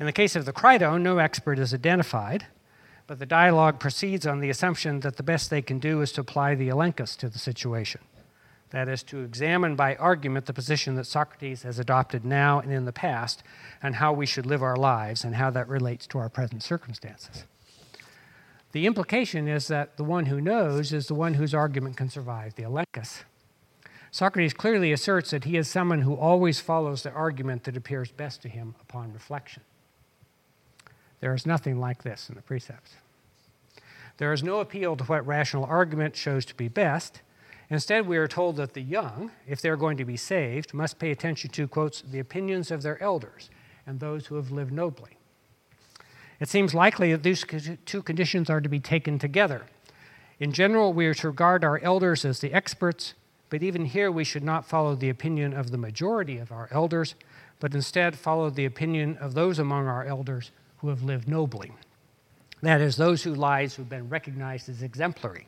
In the case of the Crito, no expert is identified, but the dialogue proceeds on the assumption that the best they can do is to apply the elenchus to the situation. That is, to examine by argument the position that Socrates has adopted now and in the past, and how we should live our lives, and how that relates to our present circumstances. The implication is that the one who knows is the one whose argument can survive the elenchus. Socrates clearly asserts that he is someone who always follows the argument that appears best to him upon reflection. There is nothing like this in the precepts. There is no appeal to what rational argument shows to be best. Instead, we are told that the young, if they're going to be saved, must pay attention to, quotes, the opinions of their elders and those who have lived nobly. It seems likely that these two conditions are to be taken together. In general, we are to regard our elders as the experts but even here, we should not follow the opinion of the majority of our elders, but instead follow the opinion of those among our elders who have lived nobly. That is, those whose lives have been recognized as exemplary.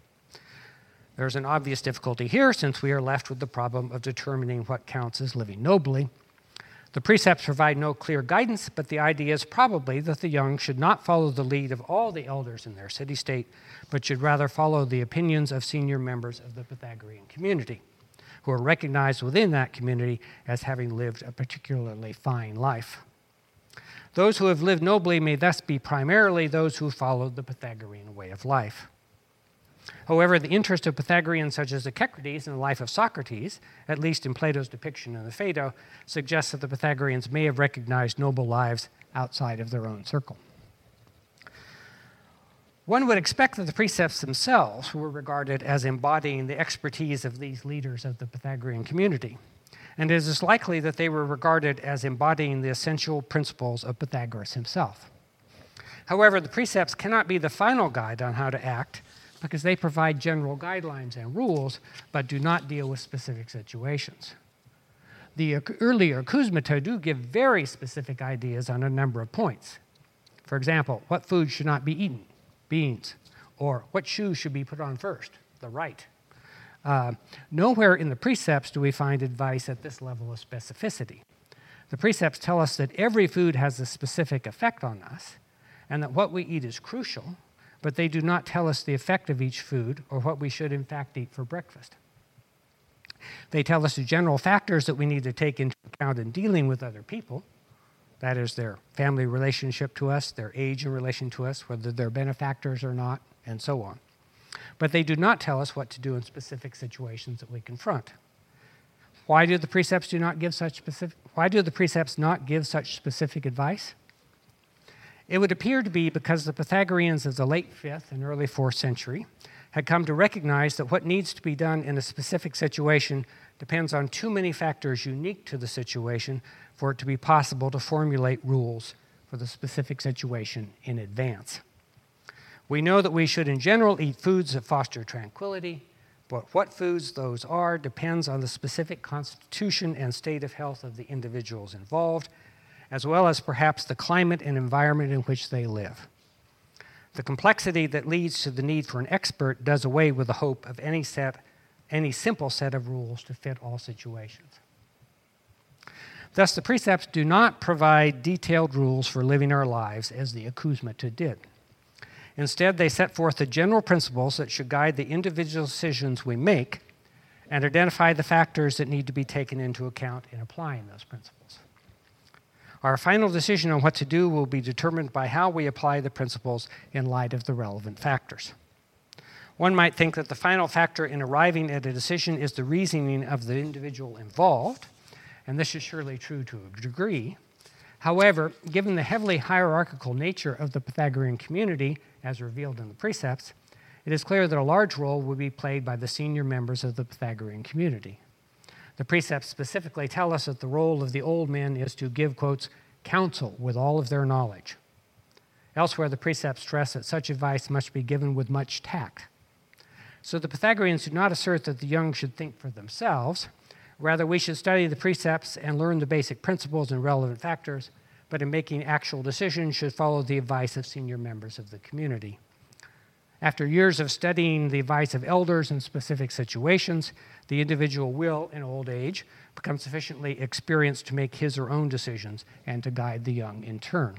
There's an obvious difficulty here since we are left with the problem of determining what counts as living nobly. The precepts provide no clear guidance, but the idea is probably that the young should not follow the lead of all the elders in their city state, but should rather follow the opinions of senior members of the Pythagorean community who are recognized within that community as having lived a particularly fine life. Those who have lived nobly may thus be primarily those who followed the Pythagorean way of life. However, the interest of Pythagoreans such as Echecrates in the life of Socrates, at least in Plato's depiction in the Phaedo, suggests that the Pythagoreans may have recognized noble lives outside of their own circle. One would expect that the precepts themselves were regarded as embodying the expertise of these leaders of the Pythagorean community, and it is likely that they were regarded as embodying the essential principles of Pythagoras himself. However, the precepts cannot be the final guide on how to act because they provide general guidelines and rules, but do not deal with specific situations. The earlier Acousmata do give very specific ideas on a number of points. For example, what food should not be eaten, beans. Or what shoes should be put on first? The right. Uh, nowhere in the precepts do we find advice at this level of specificity. The precepts tell us that every food has a specific effect on us and that what we eat is crucial, but they do not tell us the effect of each food or what we should in fact eat for breakfast. They tell us the general factors that we need to take into account in dealing with other people, that is, their family relationship to us, their age in relation to us, whether they're benefactors or not, and so on. But they do not tell us what to do in specific situations that we confront. Why do the precepts do not give such specific why do the precepts not give such specific advice? It would appear to be because the Pythagoreans of the late 5th and early 4th century had come to recognize that what needs to be done in a specific situation depends on too many factors unique to the situation for it to be possible to formulate rules for the specific situation in advance. We know that we should, in general, eat foods that foster tranquility, but what foods those are depends on the specific constitution and state of health of the individuals involved, as well as perhaps the climate and environment in which they live. The complexity that leads to the need for an expert does away with the hope of any set, any simple set of rules to fit all situations. Thus, the precepts do not provide detailed rules for living our lives as the Acousmata did. Instead, they set forth the general principles that should guide the individual decisions we make and identify the factors that need to be taken into account in applying those principles. Our final decision on what to do will be determined by how we apply the principles in light of the relevant factors. One might think that the final factor in arriving at a decision is the reasoning of the individual involved, and this is surely true to a degree. However, given the heavily hierarchical nature of the Pythagorean community, as revealed in the precepts, it is clear that a large role will be played by the senior members of the Pythagorean community. The precepts specifically tell us that the role of the old men is to give, quotes, counsel with all of their knowledge. Elsewhere, the precepts stress that such advice must be given with much tact. So the Pythagoreans do not assert that the young should think for themselves. Rather, we should study the precepts and learn the basic principles and relevant factors but in making actual decisions should follow the advice of senior members of the community. After years of studying the advice of elders in specific situations, the individual will, in old age, become sufficiently experienced to make his or own decisions and to guide the young in turn.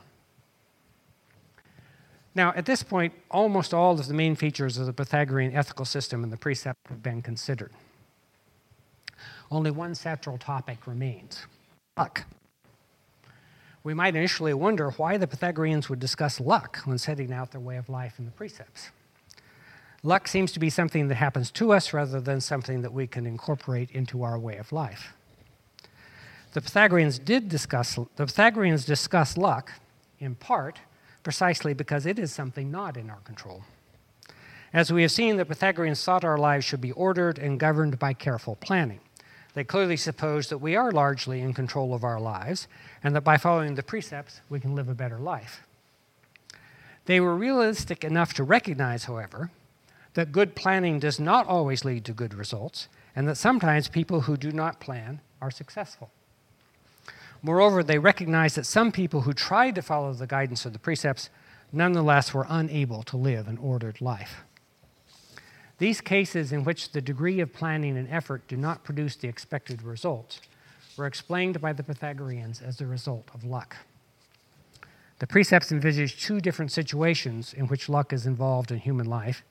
Now, at this point, almost all of the main features of the Pythagorean ethical system and the precept have been considered. Only one central topic remains luck we might initially wonder why the Pythagoreans would discuss luck when setting out their way of life in the precepts. Luck seems to be something that happens to us rather than something that we can incorporate into our way of life. The Pythagoreans did discuss the Pythagoreans discuss luck in part precisely because it is something not in our control. As we have seen, the Pythagoreans thought our lives should be ordered and governed by careful planning. They clearly suppose that we are largely in control of our lives and that by following the precepts, we can live a better life. They were realistic enough to recognize, however, that good planning does not always lead to good results and that sometimes people who do not plan are successful. Moreover, they recognize that some people who tried to follow the guidance of the precepts nonetheless were unable to live an ordered life. These cases in which the degree of planning and effort do not produce the expected results were explained by the Pythagoreans as the result of luck. The precepts envisage two different situations in which luck is involved in human life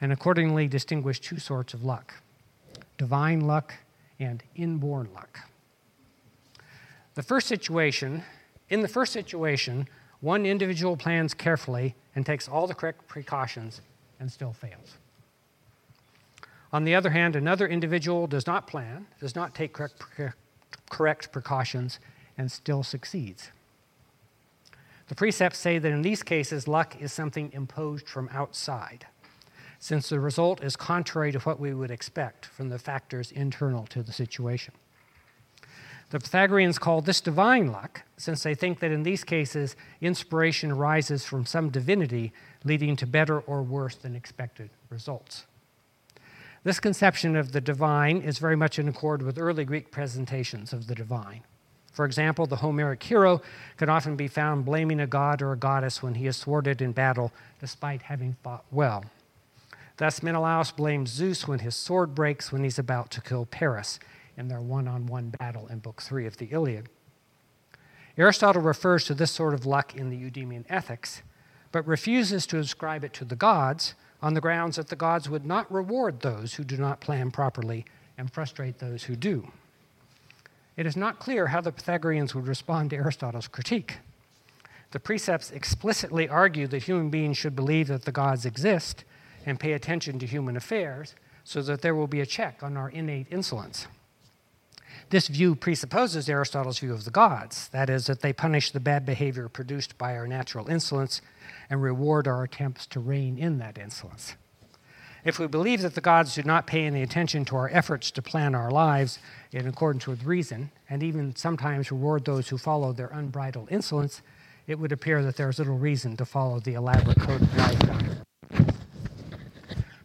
and accordingly distinguish two sorts of luck divine luck and inborn luck. The first situation, in the first situation, one individual plans carefully and takes all the correct precautions and still fails. On the other hand, another individual does not plan, does not take correct, correct precautions, and still succeeds. The precepts say that in these cases, luck is something imposed from outside, since the result is contrary to what we would expect from the factors internal to the situation. The Pythagoreans call this divine luck, since they think that in these cases, inspiration arises from some divinity leading to better or worse than expected results. This conception of the divine is very much in accord with early Greek presentations of the divine. For example, the Homeric hero can often be found blaming a god or a goddess when he is thwarted in battle despite having fought well. Thus, Menelaus blames Zeus when his sword breaks when he's about to kill Paris in their one on one battle in Book 3 of the Iliad. Aristotle refers to this sort of luck in the Eudemian Ethics, but refuses to ascribe it to the gods on the grounds that the gods would not reward those who do not plan properly and frustrate those who do. it is not clear how the Pythagoreans would respond to Aristotle's critique. The precepts explicitly argue that human beings should believe that the gods exist and pay attention to human affairs so that there will be a check on our innate insolence. This view presupposes Aristotle's view of the gods, that is, that they punish the bad behavior produced by our natural insolence and reward our attempts to rein in that insolence. If we believe that the gods do not pay any attention to our efforts to plan our lives in accordance with reason, and even sometimes reward those who follow their unbridled insolence, it would appear that there is little reason to follow the elaborate code of life.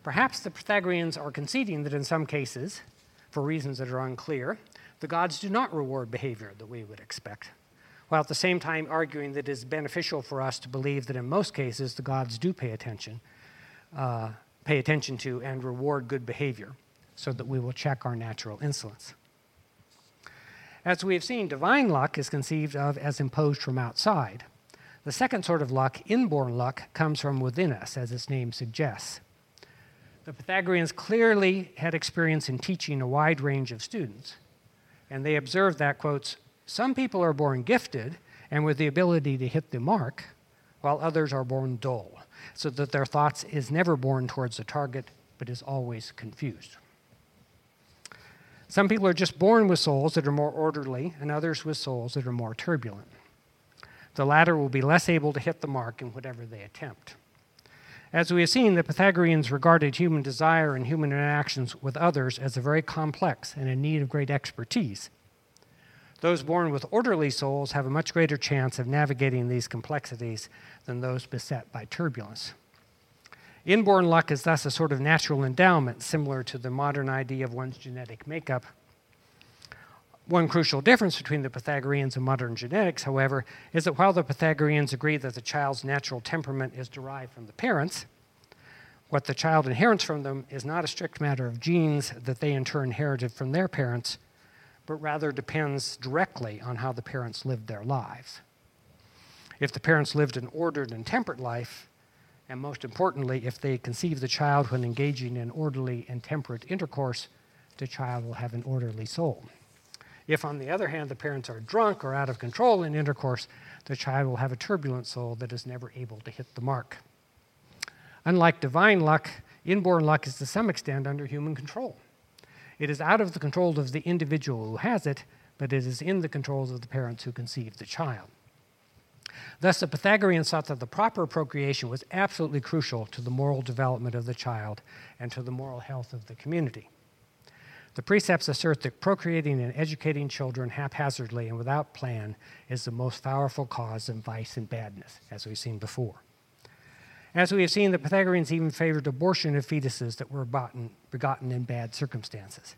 Perhaps the Pythagoreans are conceding that in some cases, for reasons that are unclear, the gods do not reward behavior that we would expect, while at the same time arguing that it is beneficial for us to believe that in most cases the gods do pay attention, uh, pay attention to and reward good behavior, so that we will check our natural insolence. As we have seen, divine luck is conceived of as imposed from outside. The second sort of luck, inborn luck, comes from within us, as its name suggests. The Pythagoreans clearly had experience in teaching a wide range of students, and they observed that, quotes, some people are born gifted and with the ability to hit the mark, while others are born dull, so that their thoughts is never born towards the target, but is always confused. Some people are just born with souls that are more orderly, and others with souls that are more turbulent. The latter will be less able to hit the mark in whatever they attempt. As we have seen, the Pythagoreans regarded human desire and human interactions with others as a very complex and in need of great expertise. Those born with orderly souls have a much greater chance of navigating these complexities than those beset by turbulence. Inborn luck is thus a sort of natural endowment, similar to the modern idea of one's genetic makeup. One crucial difference between the Pythagoreans and modern genetics, however, is that while the Pythagoreans agree that the child's natural temperament is derived from the parents, what the child inherits from them is not a strict matter of genes that they in turn inherited from their parents, but rather depends directly on how the parents lived their lives. If the parents lived an ordered and temperate life, and most importantly, if they conceive the child when engaging in orderly and temperate intercourse, the child will have an orderly soul. If, on the other hand, the parents are drunk or out of control in intercourse, the child will have a turbulent soul that is never able to hit the mark. Unlike divine luck, inborn luck is to some extent under human control. It is out of the control of the individual who has it, but it is in the controls of the parents who conceive the child. Thus, the Pythagoreans thought that the proper procreation was absolutely crucial to the moral development of the child and to the moral health of the community. The precepts assert that procreating and educating children haphazardly and without plan is the most powerful cause of vice and badness, as we've seen before. As we have seen, the Pythagoreans even favored abortion of fetuses that were begotten, in bad circumstances,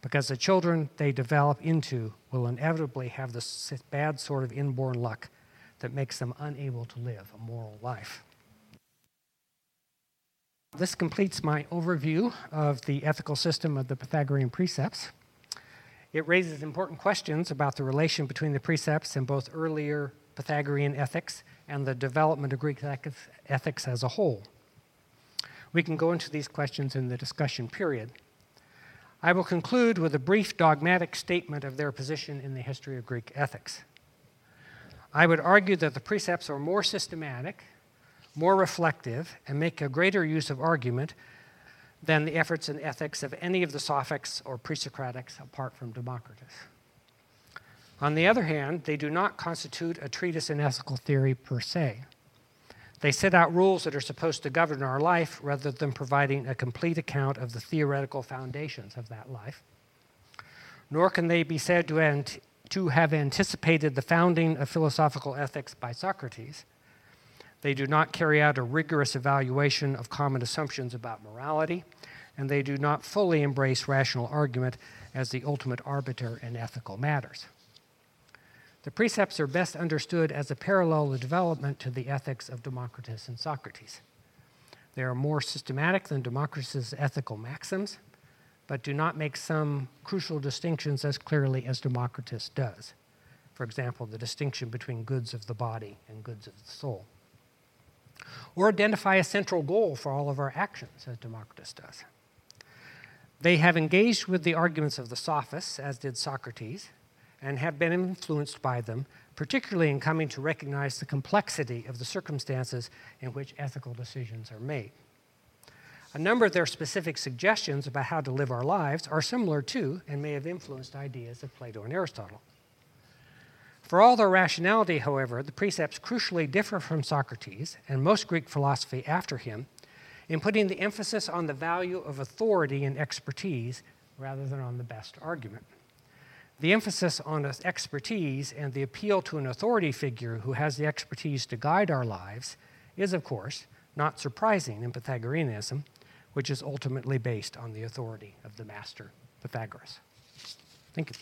because the children they develop into will inevitably have the bad sort of inborn luck that makes them unable to live a moral life. This completes my overview of the ethical system of the Pythagorean precepts. It raises important questions about the relation between the precepts and both earlier Pythagorean ethics and the development of Greek ethics as a whole. We can go into these questions in the discussion period. I will conclude with a brief dogmatic statement of their position in the history of Greek ethics. I would argue that the precepts are more systematic more reflective, and make a greater use of argument than the efforts and ethics of any of the Sophists or pre Socratics apart from Democritus. On the other hand, they do not constitute a treatise in ethical theory per se. They set out rules that are supposed to govern our life rather than providing a complete account of the theoretical foundations of that life. Nor can they be said to, ant- to have anticipated the founding of philosophical ethics by Socrates, they do not carry out a rigorous evaluation of common assumptions about morality, and they do not fully embrace rational argument as the ultimate arbiter in ethical matters. The precepts are best understood as a parallel development to the ethics of Democritus and Socrates. They are more systematic than Democritus' ethical maxims, but do not make some crucial distinctions as clearly as Democritus does. For example, the distinction between goods of the body and goods of the soul or identify a central goal for all of our actions, as Democritus does. They have engaged with the arguments of the sophists, as did Socrates, and have been influenced by them, particularly in coming to recognize the complexity of the circumstances in which ethical decisions are made. A number of their specific suggestions about how to live our lives are similar to and may have influenced ideas of Plato and Aristotle. For all their rationality, however, the precepts crucially differ from Socrates and most Greek philosophy after him in putting the emphasis on the value of authority and expertise rather than on the best argument. The emphasis on expertise and the appeal to an authority figure who has the expertise to guide our lives is, of course, not surprising in Pythagoreanism, which is ultimately based on the authority of the master, Pythagoras. Thank you.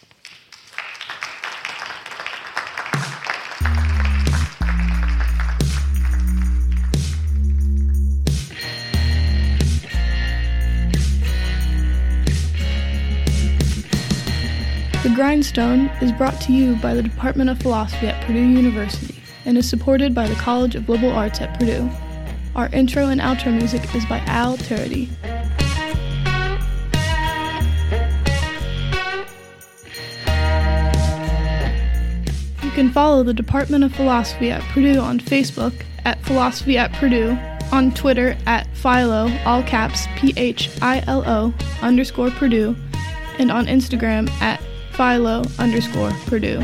The Grindstone is brought to you by the Department of Philosophy at Purdue University and is supported by the College of Liberal Arts at Purdue. Our intro and outro music is by Al Turity. You can follow the Department of Philosophy at Purdue on Facebook at Philosophy at Purdue, on Twitter at Philo, all caps P H I L O underscore Purdue, and on Instagram at Philo underscore Purdue.